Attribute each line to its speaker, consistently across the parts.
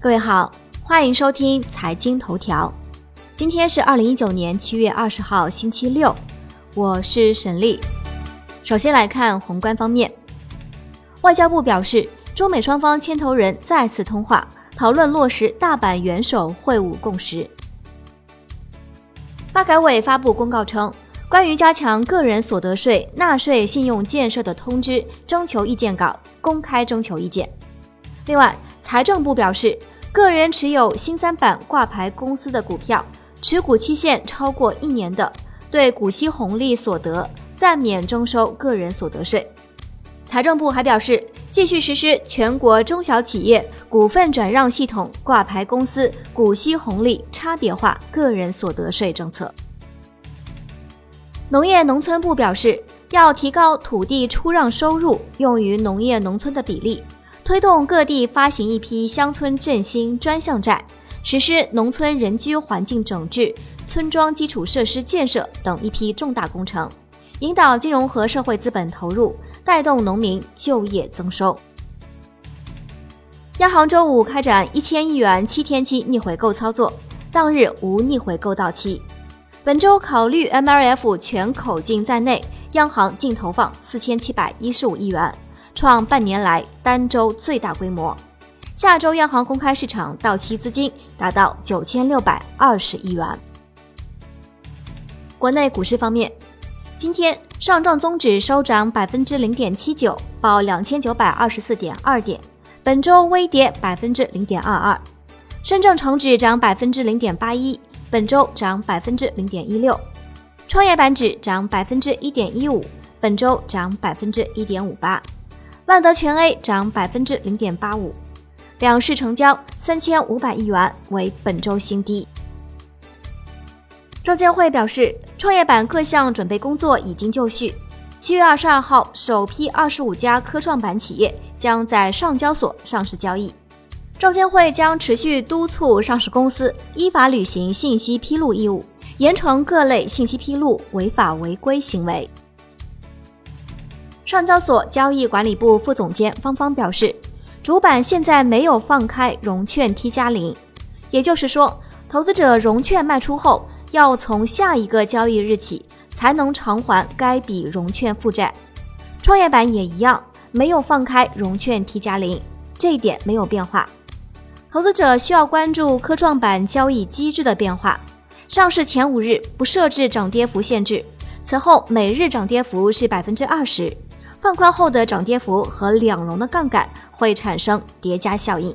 Speaker 1: 各位好，欢迎收听财经头条。今天是二零一九年七月二十号，星期六，我是沈丽。首先来看宏观方面，外交部表示，中美双方牵头人再次通话，讨论落实大阪元首会晤共识。发改委发布公告称，关于加强个人所得税纳税信用建设的通知征求意见稿公开征求意见。另外，财政部表示，个人持有新三板挂牌公司的股票，持股期限超过一年的，对股息红利所得暂免征收个人所得税。财政部还表示，继续实施全国中小企业股份转让系统挂牌公司股息红利差别化个人所得税政策。农业农村部表示，要提高土地出让收入用于农业农村的比例。推动各地发行一批乡村振兴专项债，实施农村人居环境整治、村庄基础设施建设等一批重大工程，引导金融和社会资本投入，带动农民就业增收。央行周五开展一千亿元七天期逆回购操作，当日无逆回购到期。本周考虑 MLF 全口径在内，央行净投放四千七百一十五亿元。创半年来单周最大规模。下周央行公开市场到期资金达到九千六百二十亿元。国内股市方面，今天上证综指收涨百分之零点七九，报两千九百二十四点二点，本周微跌百分之零点二二。深证成指涨百分之零点八一，本周涨百分之零点一六。创业板指涨百分之一点一五，本周涨百分之一点五八。万德全 A 涨百分之零点八五，两市成交三千五百亿元，为本周新低。证监会表示，创业板各项准备工作已经就绪。七月二十二号，首批二十五家科创板企业将在上交所上市交易。证监会将持续督促上市公司依法履行信息披露义务，严惩各类信息披露违法违规行为。上交所交易管理部副总监方方表示，主板现在没有放开融券 T 加零，也就是说，投资者融券卖出后，要从下一个交易日起才能偿还该笔融券负债。创业板也一样，没有放开融券 T 加零，这一点没有变化。投资者需要关注科创板交易机制的变化，上市前五日不设置涨跌幅限制，此后每日涨跌幅是百分之二十。放宽后的涨跌幅和两融的杠杆会产生叠加效应。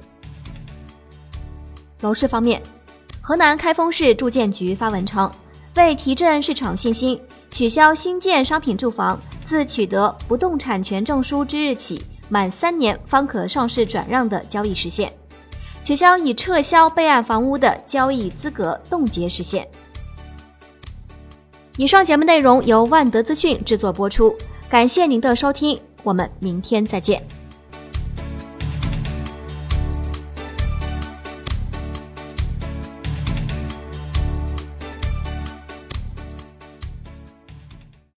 Speaker 1: 楼市方面，河南开封市住建局发文称，为提振市场信心，取消新建商品住房自取得不动产权证书之日起满三年方可上市转让的交易时限，取消已撤销备案房屋的交易资格冻结时限。以上节目内容由万德资讯制作播出。感谢您的收听，我们明天再见。